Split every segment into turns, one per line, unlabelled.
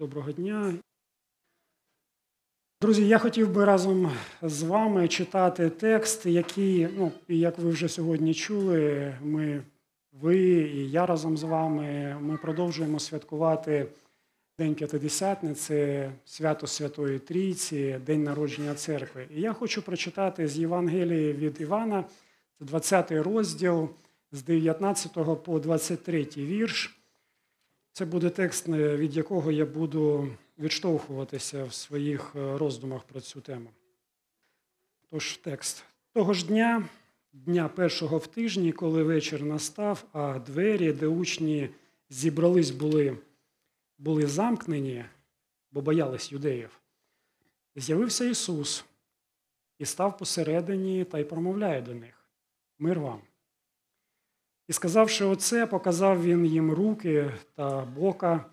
Доброго дня. Друзі, я хотів би разом з вами читати текст, який, ну, як ви вже сьогодні чули, ми, ви і я разом з вами ми продовжуємо святкувати День П'ятидесятниці, свято Святої Трійці, День народження церкви. І я хочу прочитати з Євангелії від Івана, 20 розділ з 19 по 23 вірш. Це буде текст, від якого я буду відштовхуватися в своїх е, роздумах про цю тему. Тож текст. Того ж дня, дня першого в тижні, коли вечір настав, а двері, де учні зібрались, були, були замкнені, бо боялись юдеїв, з'явився Ісус і став посередині та й промовляє до них: Мир вам. І сказавши оце, показав він їм руки та бока,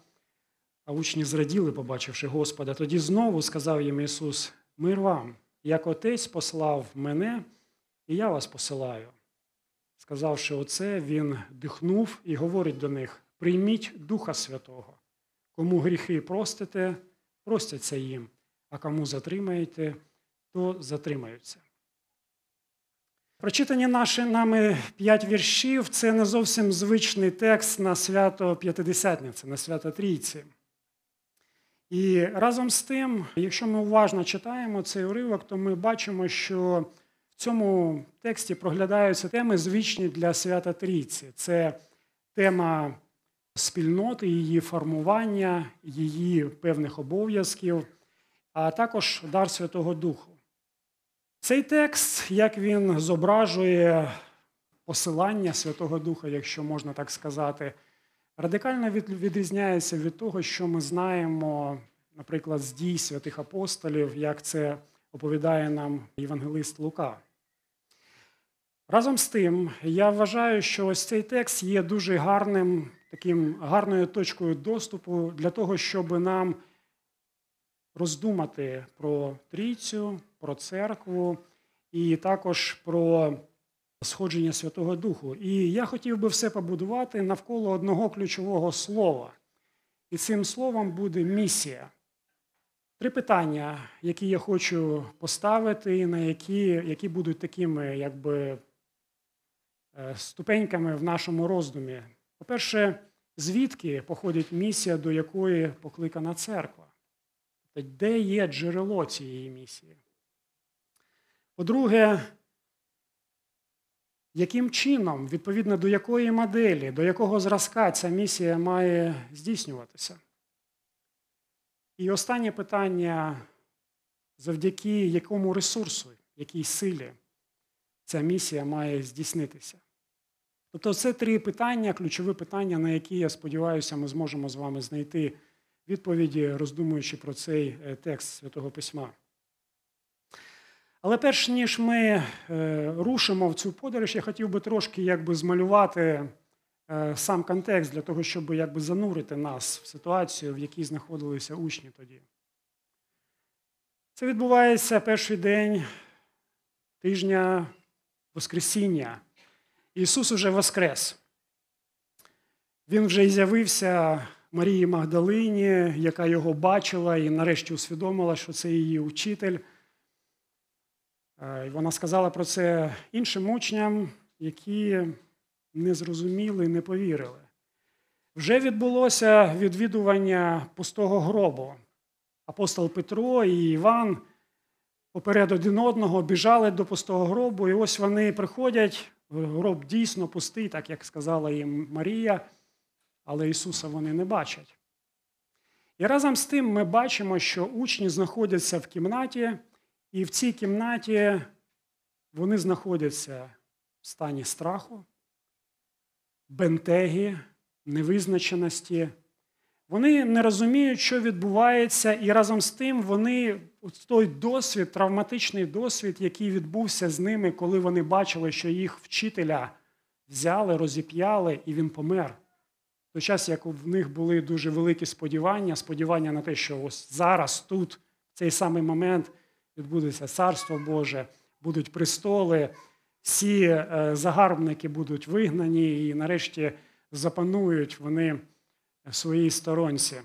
а учні зраділи, побачивши Господа. Тоді знову сказав їм Ісус: Мир вам, як Отець послав мене, і я вас посилаю. Сказавши оце, він дихнув і говорить до них: прийміть Духа Святого. Кому гріхи простите, простяться їм, а кому затримаєте, то затримаються. Прочитані наші нами п'ять віршів це не зовсім звичний текст на свято П'ятидесятниці, на свято Трійці. І разом з тим, якщо ми уважно читаємо цей уривок, то ми бачимо, що в цьому тексті проглядаються теми звичні для свята Трійці. Це тема спільноти, її формування, її певних обов'язків, а також дар Святого Духу. Цей текст, як він зображує посилання Святого Духа, якщо можна так сказати, радикально відрізняється від того, що ми знаємо, наприклад, з дій святих апостолів, як це оповідає нам Євангелист Лука. Разом з тим, я вважаю, що ось цей текст є дуже гарним, таким гарною точкою доступу для того, щоб нам роздумати про трійцю, про церкву і також про сходження Святого Духу. І я хотів би все побудувати навколо одного ключового слова. І цим словом буде місія. Три питання, які я хочу поставити, на які які будуть такими якби, е, ступеньками в нашому роздумі. По-перше, звідки походить місія, до якої покликана церква? Де є джерело цієї місії? По-друге, яким чином, відповідно до якої моделі, до якого зразка ця місія має здійснюватися? І останнє питання, завдяки якому ресурсу, якій силі ця місія має здійснитися? Тобто це три питання, ключові питання, на які, я сподіваюся, ми зможемо з вами знайти відповіді, роздумуючи про цей е, текст Святого Письма. Але перш ніж ми е, рушимо в цю подорож, я хотів би трошки якби, змалювати е, сам контекст для того, щоб якби, занурити нас в ситуацію, в якій знаходилися учні тоді. Це відбувається перший день тижня Воскресіння. Ісус уже Воскрес. Він вже з'явився Марії Магдалині, яка його бачила і нарешті усвідомила, що це її учитель. Е, і Вона сказала про це іншим учням, які не зрозуміли, не повірили. Вже відбулося відвідування пустого гробу. Апостол Петро і Іван поперед один одного біжали до пустого гробу, і ось вони приходять. Гроб дійсно пустий, так як сказала їм Марія, але Ісуса вони не бачать. І разом з тим ми бачимо, що учні знаходяться в кімнаті, і в цій кімнаті вони знаходяться в стані страху, бентегі, невизначеності. Вони не розуміють, що відбувається, і разом з тим вони той досвід, травматичний досвід, який відбувся з ними, коли вони бачили, що їх вчителя взяли, розіп'яли, і він помер. В той час, як в них були дуже великі сподівання, сподівання на те, що ось зараз, тут, в цей самий момент, відбудеться царство Боже, будуть престоли, всі е, загарбники будуть вигнані і нарешті запанують вони в своїй сторонці.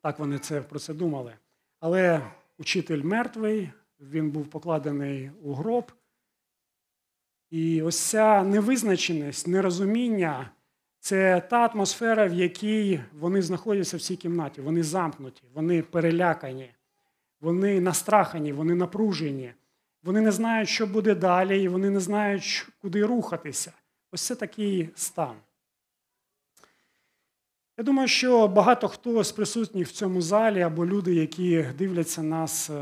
Так вони це про це думали. Але учитель мертвий, він був покладений у гроб. І ось ця невизначеність, нерозуміння це та атмосфера, в якій вони знаходяться в цій кімнаті. Вони замкнуті, вони перелякані, вони настрахані, вони напружені. Вони не знають, що буде далі, і вони не знають, куди рухатися. Ось це такий стан. Я думаю, що багато хто з присутніх в цьому залі або люди, які дивляться нас е,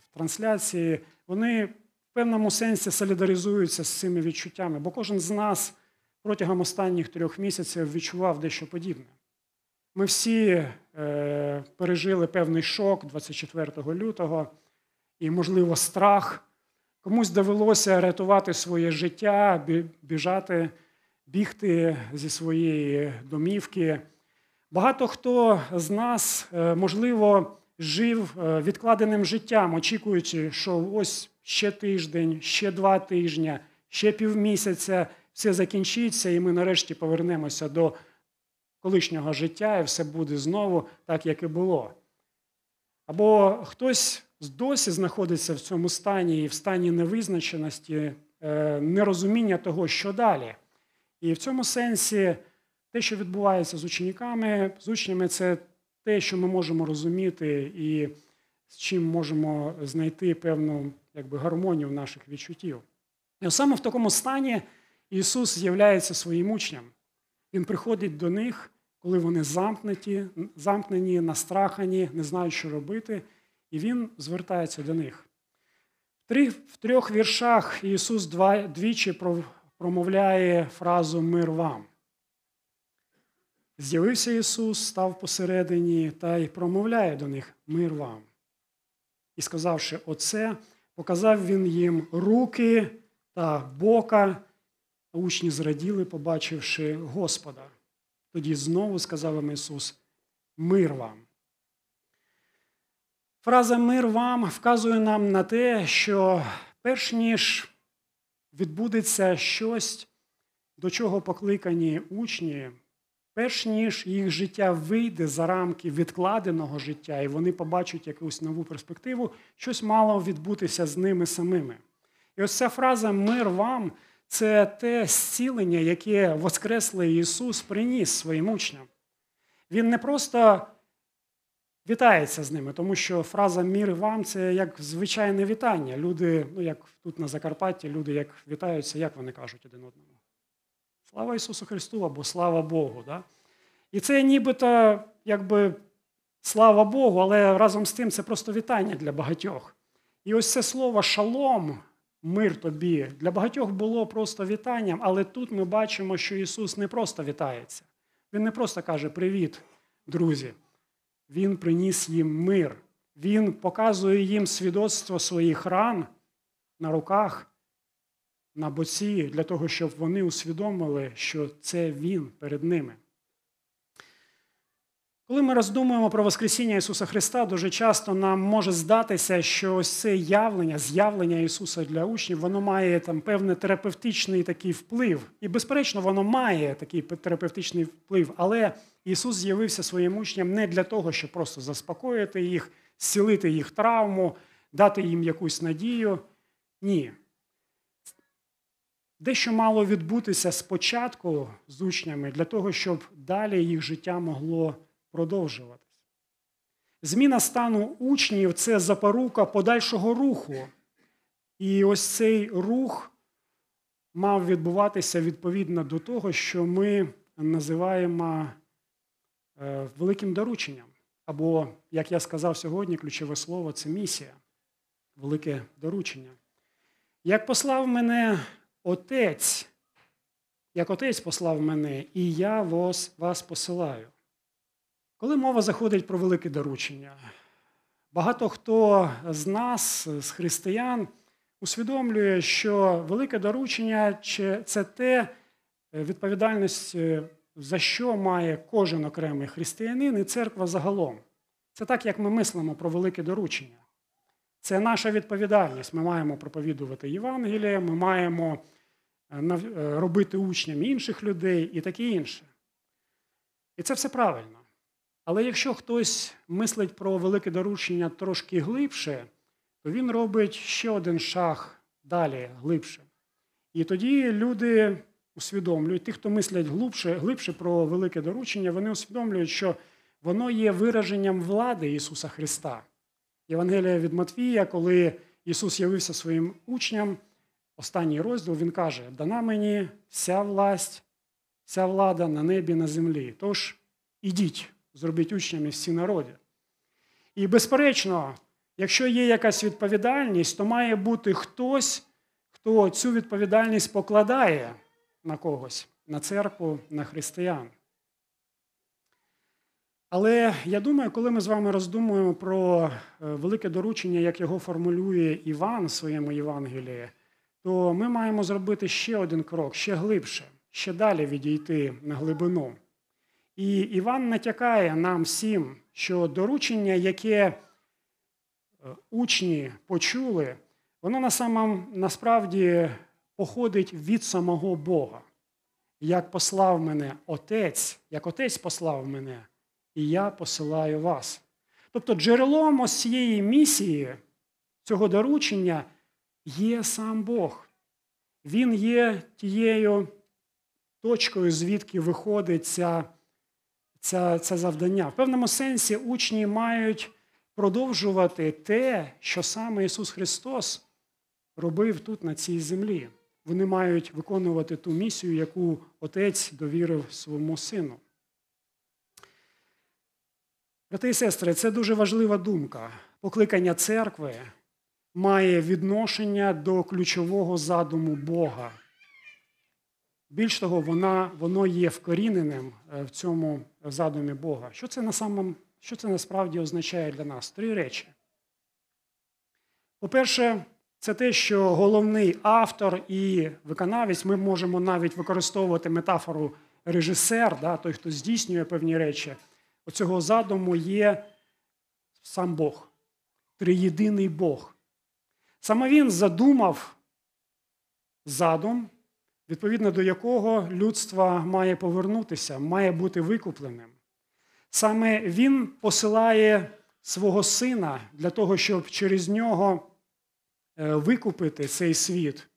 в трансляції, вони в певному сенсі солідаризуються з цими відчуттями, бо кожен з нас протягом останніх трьох місяців відчував дещо подібне. Ми всі пережили певний шок 24 лютого і, можливо, страх. Комусь довелося рятувати своє життя, біжати, бігти зі своєї домівки. Багато хто з нас, е, можливо, жив е, відкладеним життям, очікуючи, що ось ще тиждень, ще два тижні, ще півмісяця все закінчиться, і ми нарешті повернемося до колишнього життя, і все буде знову так, як і було. Або хтось досі знаходиться в цьому стані і в стані невизначеності, е, нерозуміння того, що далі. І в цьому сенсі те, що відбувається з учениками, з учнями, це те, що ми можемо розуміти, і з чим можемо знайти певну якби, гармонію наших відчуттів. І саме в такому стані Ісус з'являється своїм учням. Він приходить до них, коли вони замкнуті, замкнені, настрахані, не знають, що робити, і Він звертається до них. В трьох віршах Ісус двічі промовляє фразу Мир вам. З'явився Ісус, став посередині та й промовляє до них Мир вам. І сказавши оце, показав Він їм руки та бока. Учні зраділи, побачивши Господа. Тоді знову сказав їм Ісус: Мир вам. Фраза мир вам вказує нам на те, що перш ніж відбудеться щось, до чого покликані учні, перш ніж їх життя вийде за рамки відкладеного життя, і вони побачать якусь нову перспективу, щось мало відбутися з ними самими. І ось ця фраза Мир вам це те зцілення, яке Воскреслий Ісус приніс своїм учням. Він не просто вітається з ними, тому що фраза Мір вам це як звичайне вітання. Люди, ну як тут на Закарпатті, люди як вітаються, як вони кажуть один одному. Слава Ісусу Христу або слава Богу. Да? І це нібито якби слава Богу, але разом з тим це просто вітання для багатьох. І ось це слово шалом мир тобі для багатьох було просто вітанням, але тут ми бачимо, що Ісус не просто вітається. Він не просто каже Привіт, друзі. Він приніс їм мир. Він показує їм свідоцтво своїх ран на руках, на боці, для того, щоб вони усвідомили, що це Він перед ними. Коли ми роздумуємо про Воскресіння Ісуса Христа, дуже часто нам може здатися, що ось це явлення, з'явлення Ісуса для учнів, воно має там певний терапевтичний такий вплив. І, безперечно, воно має такий терапевтичний вплив. Але Ісус з'явився своїм учням не для того, щоб просто заспокоїти їх, зцілити їх травму, дати їм якусь надію. Ні. Дещо мало відбутися спочатку з учнями для того, щоб далі їх життя могло продовжуватись. Зміна стану учнів це запорука подальшого руху. І ось цей рух мав відбуватися відповідно до того, що ми називаємо е, великим дорученням. Або, як я сказав сьогодні, ключове слово це місія, велике доручення. Як послав мене Отець, як Отець послав мене, і я вас, вас посилаю. Коли мова заходить про велике доручення, багато хто з нас, з християн, усвідомлює, що велике доручення це те е, відповідальність, е, за що має кожен окремий християнин і церква загалом. Це так, як ми мислимо про велике доручення. Це наша відповідальність. Ми маємо проповідувати Євангеліє, ми маємо е, робити учням інших людей і таке інше. І це все правильно. Але якщо хтось мислить про велике доручення трошки глибше, то він робить ще один шаг далі, глибше. І тоді люди усвідомлюють, ті, хто мислять глибше, глибше про велике доручення, вони усвідомлюють, що воно є вираженням влади Ісуса Христа. Євангелія від Матвія, коли Ісус явився своїм учням, останній розділ Він каже: Дана мені вся власть, вся влада на небі, на землі. Тож ідіть, зробіть учнями всі народи. І, безперечно, якщо є якась відповідальність, то має бути хтось, хто цю відповідальність покладає на когось, на церкву, на християн. Але я думаю, коли ми з вами роздумуємо про е, велике доручення, як його формулює Іван в своєму Євангелії, то ми маємо зробити ще один крок, ще глибше, ще далі відійти на глибину. І Іван натякає нам всім, що доручення, яке е, учні почули, воно на самом, насправді походить від самого Бога. Як послав мене Отець, як Отець послав мене і я посилаю вас. Тобто джерелом ось цієї місії, цього доручення є сам Бог. Він є тією точкою, звідки виходить ця, ця, це завдання. В певному сенсі учні мають продовжувати те, що саме Ісус Христос робив тут, на цій землі. Вони мають виконувати ту місію, яку Отець довірив своєму сину. Брати і сестри, це дуже важлива думка. Покликання церкви має відношення до ключового задуму Бога. Більш того, вона, воно є вкоріненим е, в цьому задумі Бога. Що це, на самом, що це насправді означає для нас? Три речі. По-перше, це те, що головний автор і виконавець, ми можемо навіть використовувати метафору режисер, да, той, хто здійснює певні речі оцього задуму є сам Бог, триєдиний Бог. Саме він задумав задум, відповідно до якого людство має повернутися, має бути викупленим. Саме він посилає свого сина для того, щоб через нього е, викупити цей світ.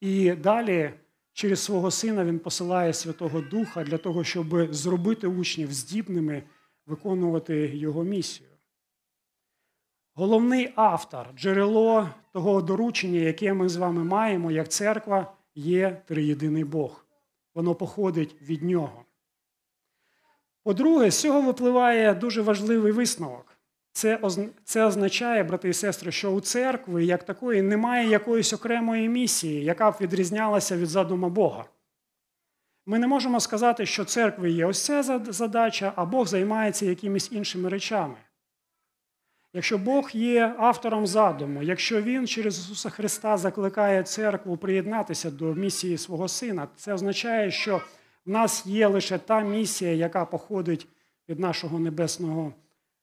І далі через свого сина він посилає Святого Духа для того, щоб зробити учнів здібними виконувати його місію. Головний автор, джерело того доручення, яке ми з вами маємо, як церква, є триєдиний Бог. Воно походить від нього. По-друге, з цього випливає дуже важливий висновок. Це це означає, брати і сестри, що у церкви, як такої, немає якоїсь окремої місії, яка б відрізнялася від задуму Бога. Ми не можемо сказати, що церкви є ось ця задача, а Бог займається якимись іншими речами. Якщо Бог є автором задуму, якщо Він через Ісуса Христа закликає церкву приєднатися до місії свого Сина, це означає, що в нас є лише та місія, яка походить від нашого Небесного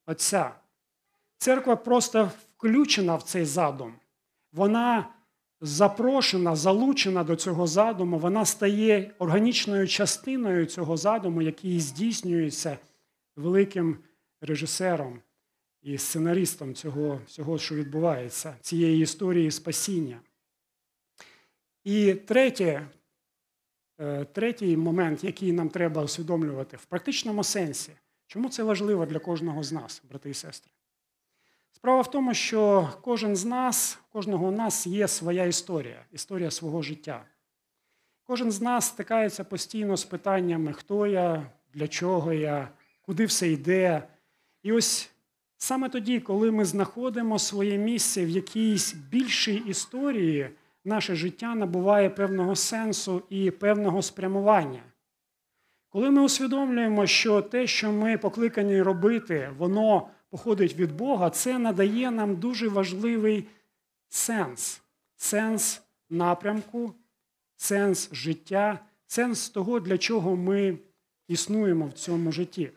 Отця. Церква просто включена в цей задум. Вона запрошена, залучена до цього задуму, вона стає органічною частиною цього задуму, який здійснюється великим режисером і сценаристом цього всього, що відбувається, цієї історії спасіння. І третє, е, третій момент, який нам треба усвідомлювати в практичному сенсі, чому це важливо для кожного з нас, брати і сестри. Справа в тому, що кожен з нас, кожного у нас є своя історія, історія свого життя. Кожен з нас стикається постійно з питаннями, хто я, для чого я, куди все йде. І ось саме тоді, коли ми знаходимо своє місце в якійсь більшій історії, наше життя набуває певного сенсу і певного спрямування. Коли ми усвідомлюємо, що те, що ми покликані робити, воно походить від Бога, це надає нам дуже важливий сенс. Сенс напрямку, сенс життя, сенс того, для чого ми існуємо в цьому житті.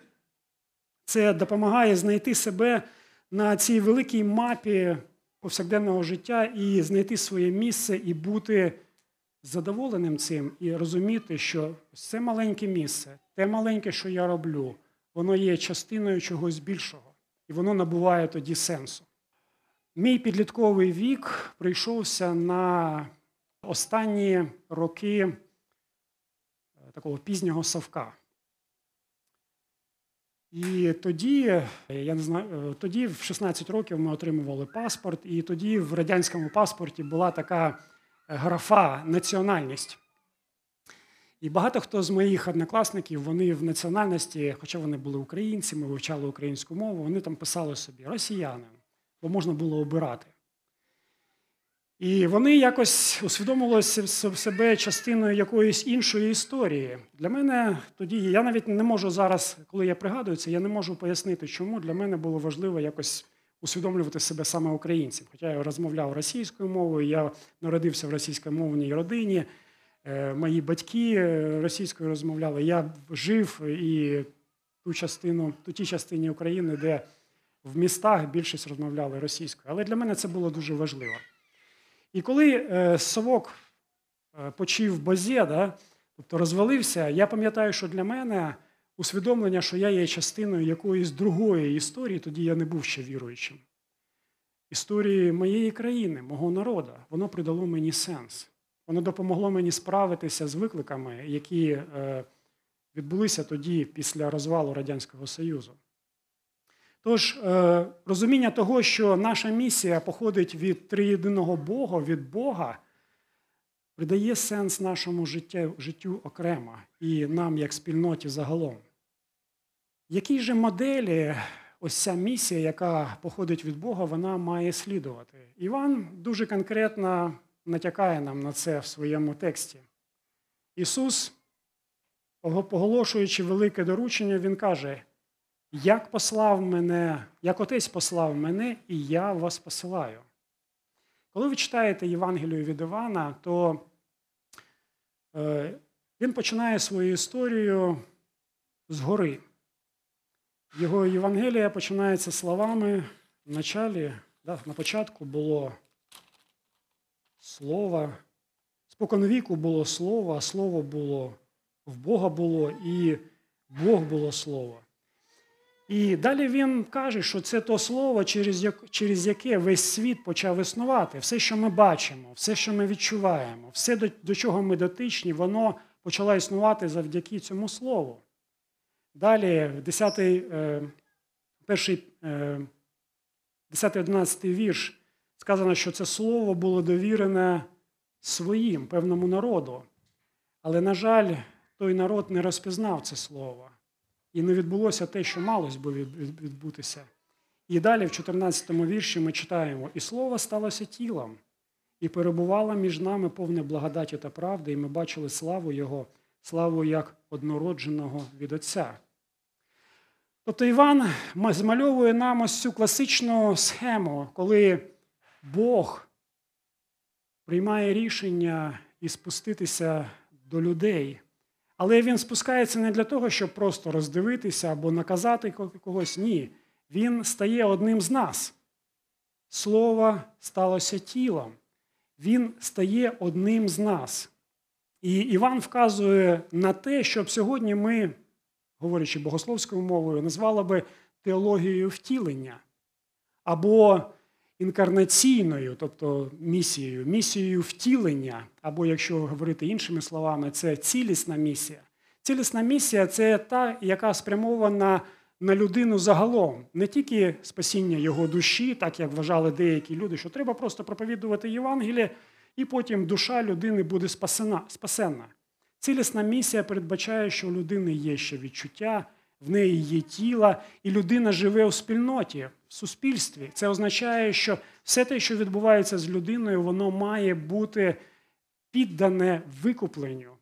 Це допомагає знайти себе на цій великій мапі повсякденного життя і знайти своє місце і бути задоволеним цим, і розуміти, що це маленьке місце, те маленьке, що я роблю, воно є частиною чогось більшого, і воно набуває тоді сенсу. Мій підлітковий вік прийшовся на останні роки такого пізнього совка. І тоді, я не знаю, е, тоді в 16 років ми отримували паспорт, і тоді в радянському паспорті була така графа національність. І багато хто з моїх однокласників, вони в національності, хоча вони були українцями, вивчали українську мову, вони там писали собі росіянин, бо можна було обирати. І вони якось усвідомили себе частиною якоїсь іншої історії. Для мене тоді, я навіть не можу зараз, коли я пригадую це, я не можу пояснити, чому для мене було важливо якось усвідомлювати себе саме українцем. Хоча я розмовляв російською мовою, я народився в російськомовній родині, е, мої батьки е, російською розмовляли. Я жив і ту частину, ту ті частині України, де в містах більшість розмовляли російською. Але для мене це було дуже важливо. І коли е, совок почив базє, да, тобто розвалився, я пам'ятаю, що для мене усвідомлення, що я є частиною якоїсь другої історії, тоді я не був ще віруючим. Історії моєї країни, мого народу, воно придало мені сенс. Воно допомогло мені справитися з викликами, які е, відбулися тоді після розвалу Радянського Союзу. Тож, е, розуміння того, що наша місія походить від триєдиного Бога, від Бога, придає сенс нашому життю, життю окремо і нам, як спільноті загалом. Якій же моделі ось ця місія, яка походить від Бога, вона має слідувати? Іван дуже конкретно натякає нам на це в своєму тексті. Ісус, поголошуючи велике доручення, Він каже, як послав мене, як отець послав мене, і я вас посилаю. Коли ви читаєте Євангелію від Івана, то е, він починає свою історію згори. Його Євангелія починається словами в началі, да, на початку було слово, споконвіку було слово, а слово було в Бога було, і Бог було слово. І далі він каже, що це то слово, через через яке весь світ почав існувати. Все, що ми бачимо, все, що ми відчуваємо, все, до, до чого ми дотичні, воно почало існувати завдяки цьому слову. Далі, 10, е, перший, 10-11 е, вірш, сказано, що це слово було довірене своїм певному народу. Але, на жаль, той народ не розпізнав це слово. І не відбулося те, що малось би відбутися. І далі, в 14 вірші, ми читаємо: І слово сталося тілом, і перебувало між нами повне благодаті та правди, і ми бачили славу Його, славу як однородженого від Отця. Тобто Іван змальовує нам ось цю класичну схему, коли Бог приймає рішення і спуститися до людей. Але він спускається не для того, щоб просто роздивитися або наказати когось. Ні. Він стає одним з нас. Слово сталося тілом. Він стає одним з нас. І Іван вказує на те, щоб сьогодні ми, говорячи богословською мовою, назвали би теологією втілення або інкарнаційною, тобто місією, місією втілення, або, якщо говорити іншими словами, це цілісна місія. Цілісна місія це та, яка спрямована на людину загалом, не тільки спасіння його душі, так як вважали деякі люди, що треба просто проповідувати Євангеліє, і потім душа людини буде спасена, спасенна. Цілісна місія передбачає, що у людини є ще відчуття, в неї є тіло, і людина живе у спільноті, в суспільстві. Це означає, що все те, що відбувається з людиною, воно має бути піддане викупленню,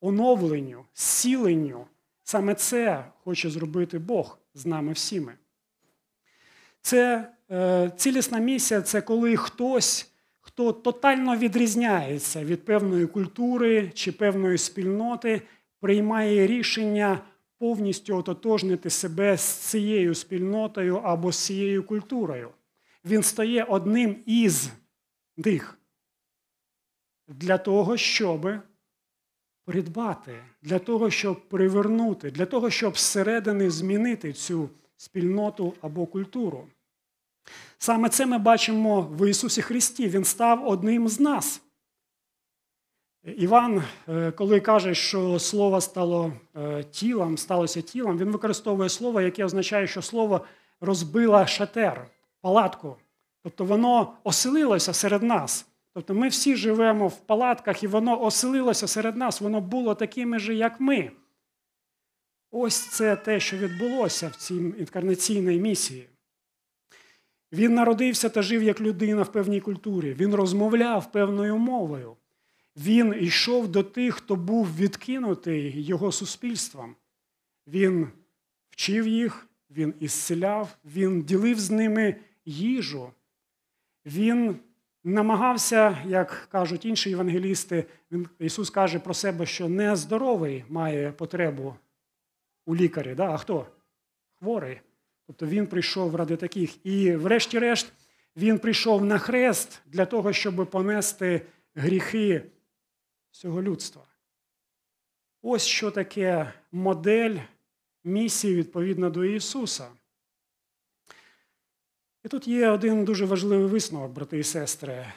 оновленню, зціленню. Саме це хоче зробити Бог з нами всіми. Це е, цілісна місія це коли хтось, хто тотально відрізняється від певної культури чи певної спільноти, приймає рішення повністю ототожнити себе з цією спільнотою або з цією культурою. Він стає одним із них для того, щоб придбати, для того, щоб привернути, для того, щоб зсередини змінити цю спільноту або культуру. Саме це ми бачимо в Ісусі Христі. Він став одним з нас. Іван, е, коли каже, що слово стало е, тілом, сталося тілом, він використовує слово, яке означає, що слово розбило шатер, палатку. Тобто воно оселилося серед нас. Тобто ми всі живемо в палатках, і воно оселилося серед нас, воно було такими ж, як ми. Ось це те, що відбулося в цій інкарнаційній місії. Він народився та жив як людина в певній культурі. Він розмовляв певною мовою. Він йшов до тих, хто був відкинутий його суспільством. Він вчив їх, він ісцеляв, він ділив з ними їжу. Він намагався, як кажуть інші євангелісти, він, Ісус каже про себе, що нездоровий має потребу у лікарі. Да? А хто? Хворий. Тобто він прийшов ради таких. І, врешті-решт, він прийшов на хрест для того, щоб понести гріхи всього людства. Ось що таке модель місії відповідно до Ісуса. І тут є один дуже важливий висновок, брати і сестри.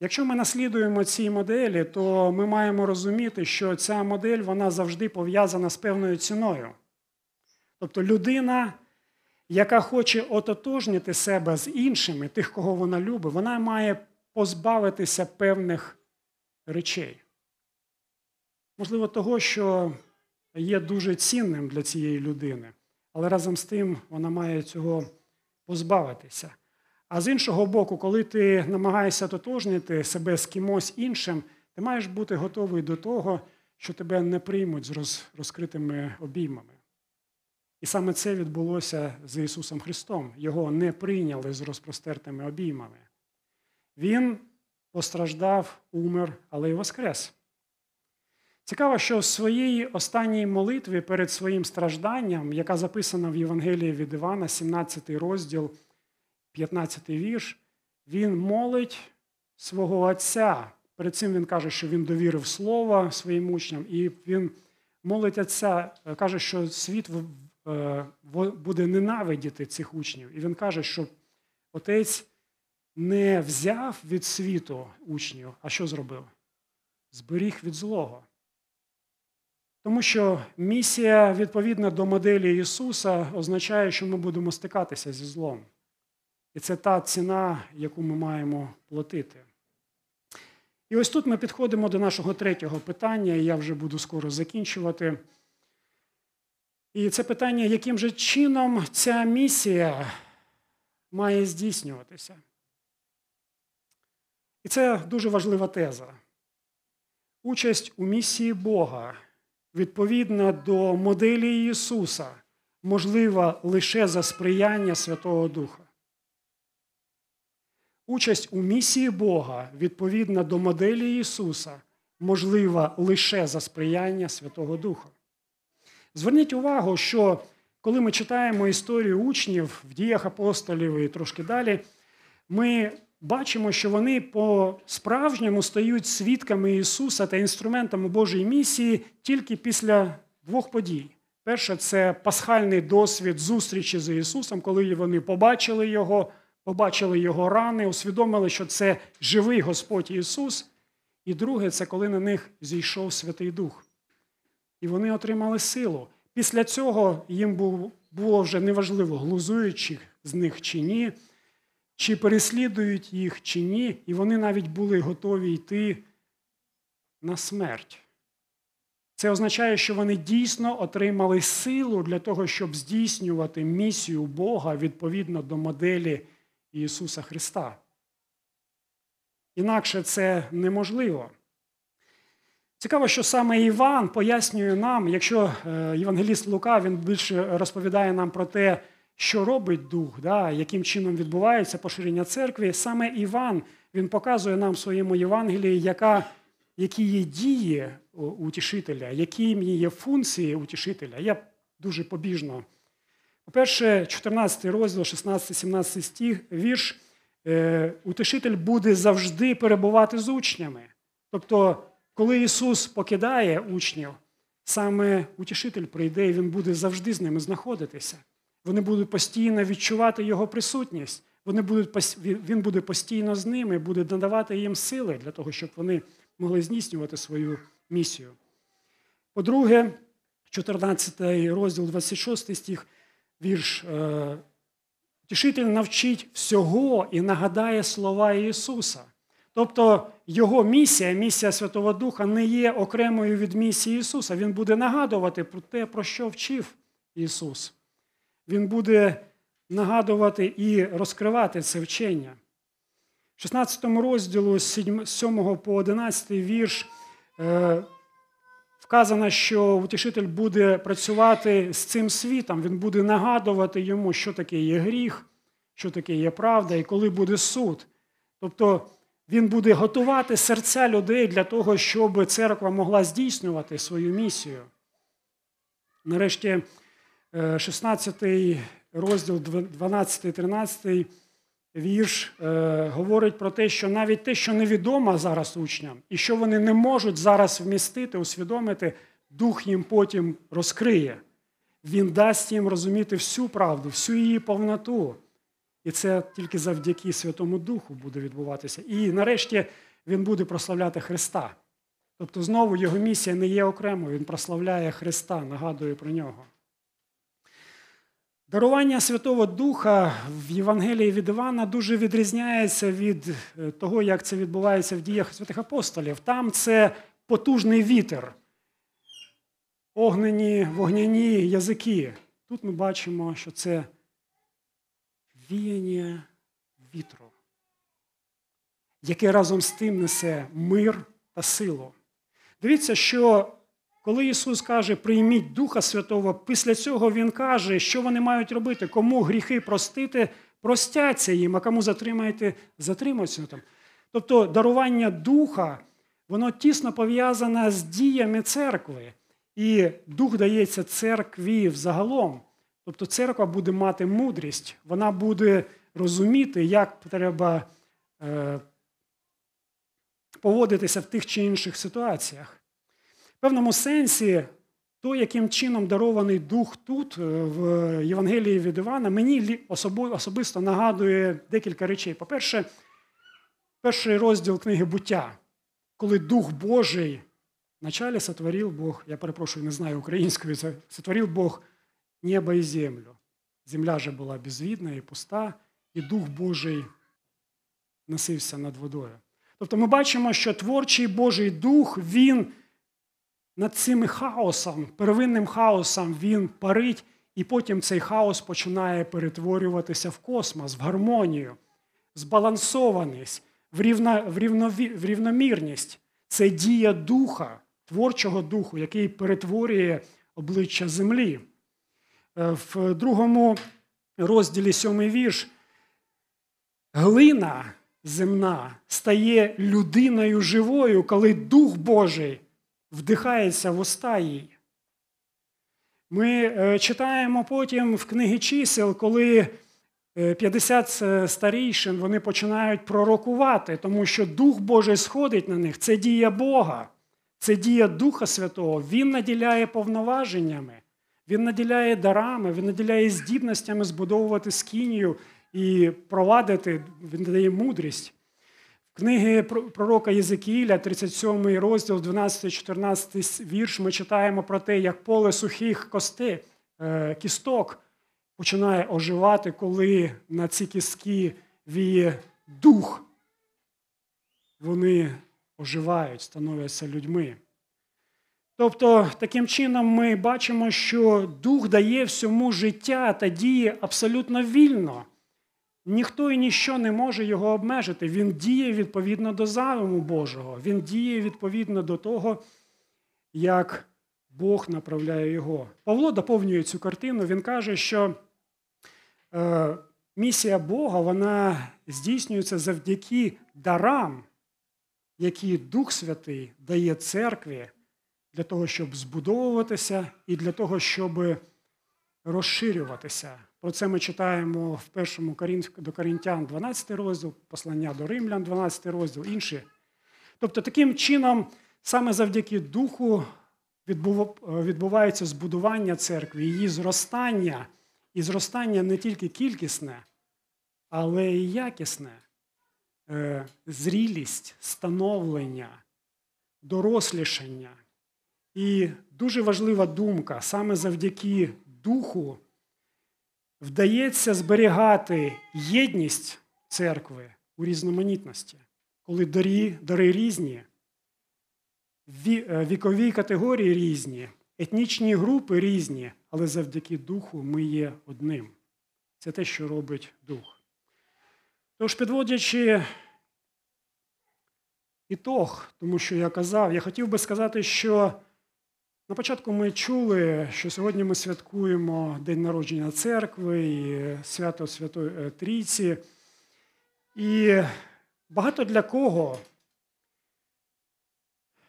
Якщо ми наслідуємо ці моделі, то ми маємо розуміти, що ця модель вона завжди пов'язана з певною ціною. Тобто людина, яка хоче ототожнити себе з іншими, тих, кого вона любить, вона має позбавитися певних речей. Можливо, того, що є дуже цінним для цієї людини, але разом з тим вона має цього позбавитися. А з іншого боку, коли ти намагаєшся тотожнити себе з кимось іншим, ти маєш бути готовий до того, що тебе не приймуть з розкритими обіймами. І саме це відбулося з Ісусом Христом. Його не прийняли з розпростертими обіймами. Він постраждав, умер, але й воскрес. Цікаво, що в своїй останній молитві перед своїм стражданням, яка записана в Євангелії від Івана, 17 розділ, 15 вірш, він молить свого Отця. Перед цим він каже, що він довірив слово своїм учням, і він молить Отця, каже, що світ е, буде ненавидіти цих учнів. І він каже, що отець не взяв від світу учнів, а що зробив? Зберіг від злого. Тому що місія, відповідна до моделі Ісуса, означає, що ми будемо стикатися зі злом. І це та ціна, яку ми маємо платити. І ось тут ми підходимо до нашого третього питання, і я вже буду скоро закінчувати. І це питання, яким же чином ця місія має здійснюватися. І це дуже важлива теза. Участь у місії Бога відповідно до моделі Ісуса можлива лише за сприяння Святого Духа. Участь у місії Бога відповідно до моделі Ісуса можлива лише за сприяння Святого Духа. Зверніть увагу, що коли ми читаємо історію учнів в діях апостолів і трошки далі, ми бачимо, що вони по-справжньому стають свідками Ісуса та інструментами Божої місії тільки після двох подій. Перше, це пасхальний досвід зустрічі з Ісусом, коли вони побачили Його, побачили Його рани, усвідомили, що це живий Господь Ісус. І друге, це коли на них зійшов Святий Дух. І вони отримали силу. Після цього їм було вже неважливо, глузуючи з них чи ні чи переслідують їх, чи ні, і вони навіть були готові йти на смерть. Це означає, що вони дійсно отримали силу для того, щоб здійснювати місію Бога відповідно до моделі Ісуса Христа. Інакше це неможливо. Цікаво, що саме Іван пояснює нам, якщо е, Євангеліст Лука він більше розповідає нам про те, що робить дух, да, яким чином відбувається поширення церкви. Саме Іван він показує нам в своєму Євангелії, яка, які є дії утішителя, які є функції утішителя. Я дуже побіжно. По-перше, 14 розділ, 16-17 стих, вірш, е, утішитель буде завжди перебувати з учнями. Тобто, Коли Ісус покидає учнів, саме утішитель прийде, і Він буде завжди з ними знаходитися. Вони будуть постійно відчувати Його присутність. Вони будуть, Він буде постійно з ними, буде надавати їм сили для того, щоб вони могли здійснювати свою місію. По-друге, 14 розділ, 26 стих, вірш. е, Тішитель навчить всього і нагадає слова Ісуса. Тобто Його місія, місія Святого Духа, не є окремою від місії Ісуса. Він буде нагадувати про те, про що вчив Ісус. Він буде нагадувати і розкривати це вчення. В 16 розділу з 7 по 11 вірш е, вказано, що утішитель буде працювати з цим світом, він буде нагадувати йому, що таке є гріх, що таке є правда і коли буде суд. Тобто він буде готувати серця людей для того, щоб церква могла здійснювати свою місію. Нарешті, 16 е, розділ 12-13 вірш е, говорить про те, що навіть те, що невідомо зараз учням, і що вони не можуть зараз вмістити, усвідомити, дух їм потім розкриє. Він дасть їм розуміти всю правду, всю її повноту. І це тільки завдяки Святому Духу буде відбуватися. І нарешті він буде прославляти Христа. Тобто, знову його місія не є окремою, він прославляє Христа, нагадує про нього. Дарування Святого Духа в Євангелії від Івана дуже відрізняється від е, того, як це відбувається в діях святих апостолів. Там це потужний вітер, огнені, вогняні язики. Тут ми бачимо, що це віяння вітру, яке разом з тим несе мир та силу. Дивіться, що коли Ісус каже, прийміть Духа Святого, після цього Він каже, що вони мають робити, кому гріхи простити, простяться їм, а кому затримаєте, затримуються там. Тобто дарування Духа, воно тісно пов'язане з діями церкви. І дух дається церкві взагалом. Тобто церква буде мати мудрість, вона буде розуміти, як треба е, поводитися в тих чи інших ситуаціях. Певному сенсі, то, яким чином дарований дух тут, е, в Євангелії від Івана, мені особисто нагадує декілька речей. По-перше, перший розділ книги буття, коли Дух Божий вначалі сотворив Бог, я перепрошую, не знаю українською, сотворив Бог небо і землю. Земля же була безвідна і пуста, і Дух Божий носився над водою. Тобто ми бачимо, що творчий Божий Дух, він над цим хаосом, первинним хаосом він парить, і потім цей хаос починає перетворюватися в космос, в гармонію, збалансованість, в, рівно, в, рівнові, в рівномірність. Це дія духа, творчого духу, який перетворює обличчя землі. Е, в другому розділі сьомий вірш. Глина земна стає людиною живою, коли Дух Божий вдихається в уста їй. Ми е, читаємо потім в книги чисел, коли 50 е, старійшин вони починають пророкувати, тому що Дух Божий сходить на них. Це дія Бога, це дія Духа Святого. Він наділяє повноваженнями, він наділяє дарами, він наділяє здібностями збудовувати скинію і провадити, він дає мудрість книги пророка Єзекіля, 37 розділ, 12-14 вірш, ми читаємо про те, як поле сухих кости, е, кісток починає оживати, коли на ці кістки віє дух. Вони оживають, становляться людьми. Тобто, таким чином ми бачимо, що дух дає всьому життя та діє абсолютно вільно. Ніхто і ніщо не може його обмежити. Він діє відповідно до задуму Божого. Він діє відповідно до того, як Бог направляє його. Павло доповнює цю картину. Він каже, що е, місія Бога вона здійснюється завдяки дарам, які Дух Святий дає церкві для того, щоб збудовуватися і для того, щоб розширюватися. Про це ми читаємо в першому до Корінтян 12 розділ, послання до Римлян, 12 розділ, інші. Тобто, таким чином, Саме завдяки Духу відбувається збудування церкви, її зростання, і зростання не тільки кількісне, але і якісне. Е, Зрілість, становлення, дорослішання. І дуже важлива думка, саме завдяки Духу вдається зберігати єдність церкви у різноманітності, коли дарі, дари різні, е, вікові категорії різні, етнічні групи різні, але завдяки Духу ми є одним. Це те, що робить Дух. Тож, підводячи ітог, тому що я казав, я хотів би сказати, що на початку ми чули, що сьогодні ми святкуємо День народження церкви і свято Святої е, Трійці. І багато для кого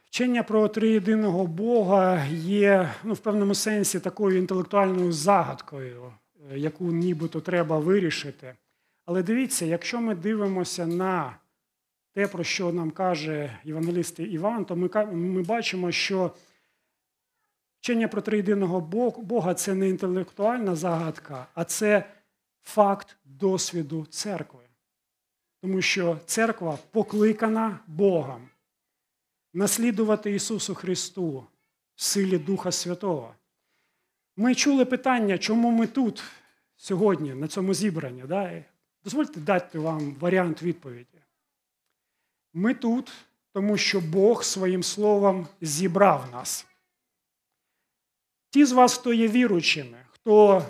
вчення про триєдиного Бога є ну, в певному сенсі такою інтелектуальною загадкою, е, яку нібито треба вирішити. Але дивіться, якщо ми дивимося на те, про що нам каже євангеліст Іван, то ми, ми бачимо, що вчення про триєдиного Бога це не інтелектуальна загадка, а це факт досвіду церкви. Тому що церква покликана Богом наслідувати Ісусу Христу в силі Духа Святого. Ми чули питання, чому ми тут сьогодні, на цьому зібранні. Да? Дозвольте дати вам варіант відповіді. Ми тут, тому що Бог своїм словом зібрав нас. Ті з вас, хто є віруючими, хто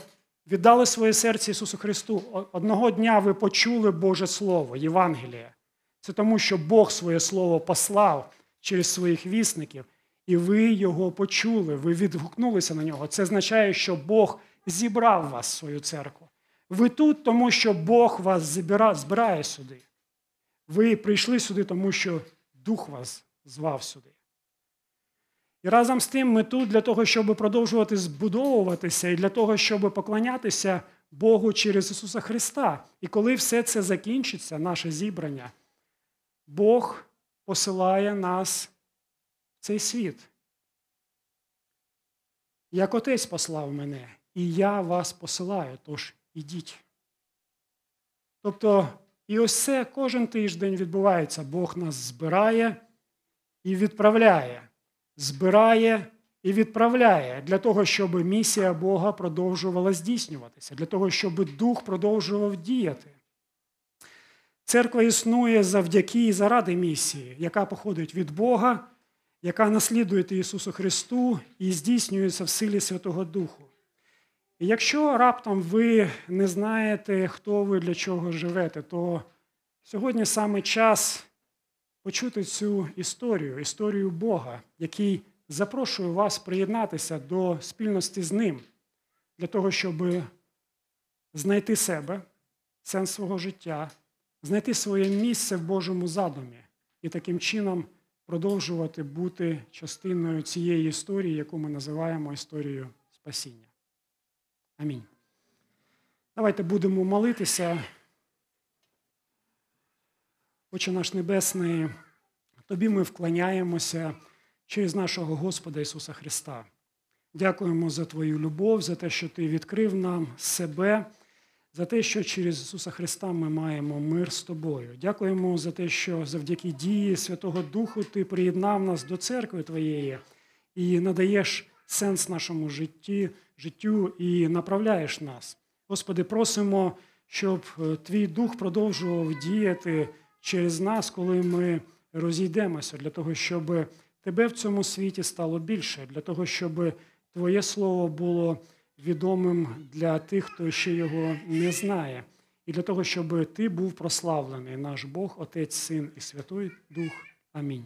віддали своє серце Ісусу Христу, одного дня ви почули Боже Слово, Євангеліє. Це тому, що Бог своє слово послав через своїх вісників, і ви його почули, ви відгукнулися на нього. Це означає, що Бог зібрав вас в свою церкву. Ви тут, тому що Бог вас збирає сюди. Ви прийшли сюди, тому що Дух вас звав сюди. І разом з тим ми тут для того, щоб продовжувати збудовуватися і для того, щоб поклонятися Богу через Ісуса Христа. І коли все це закінчиться, наше зібрання, Бог посилає нас в цей світ. Як отець послав мене, і я вас посилаю, тож ідіть. Тобто, і ось це кожен тиждень відбувається. Бог нас збирає і відправляє. Збирає і відправляє для того, щоб місія Бога продовжувала здійснюватися, для того, щоб Дух продовжував діяти. Церква існує завдяки і заради місії, яка походить від Бога, яка наслідує Ісусу Христу і здійснюється в силі Святого Духу. І якщо раптом ви не знаєте, хто ви для чого живете, то сьогодні саме час почути цю історію, історію Бога, який запрошує вас приєднатися до спільності з ним для того, щоб знайти себе, сенс свого життя, знайти своє місце в Божому задумі і таким чином продовжувати бути частиною цієї історії, яку ми називаємо історією спасіння. Амінь. Давайте будемо молитися. Отче наш Небесний, Тобі ми вклоняємося через нашого Господа Ісуса Христа. Дякуємо за Твою любов, за те, що Ти відкрив нам себе, за те, що через Ісуса Христа ми маємо мир з тобою. Дякуємо за те, що завдяки дії Святого Духу Ти приєднав нас до церкви Твоєї і надаєш сенс нашому житті, життю і направляєш нас. Господи, просимо, щоб е, Твій Дух продовжував діяти через нас, коли ми розійдемося, для того, щоб Тебе в цьому світі стало більше, для того, щоб Твоє Слово було відомим для тих, хто ще його не знає, і для того, щоб Ти був прославлений, наш Бог, Отець, Син і Святой Дух. Амінь.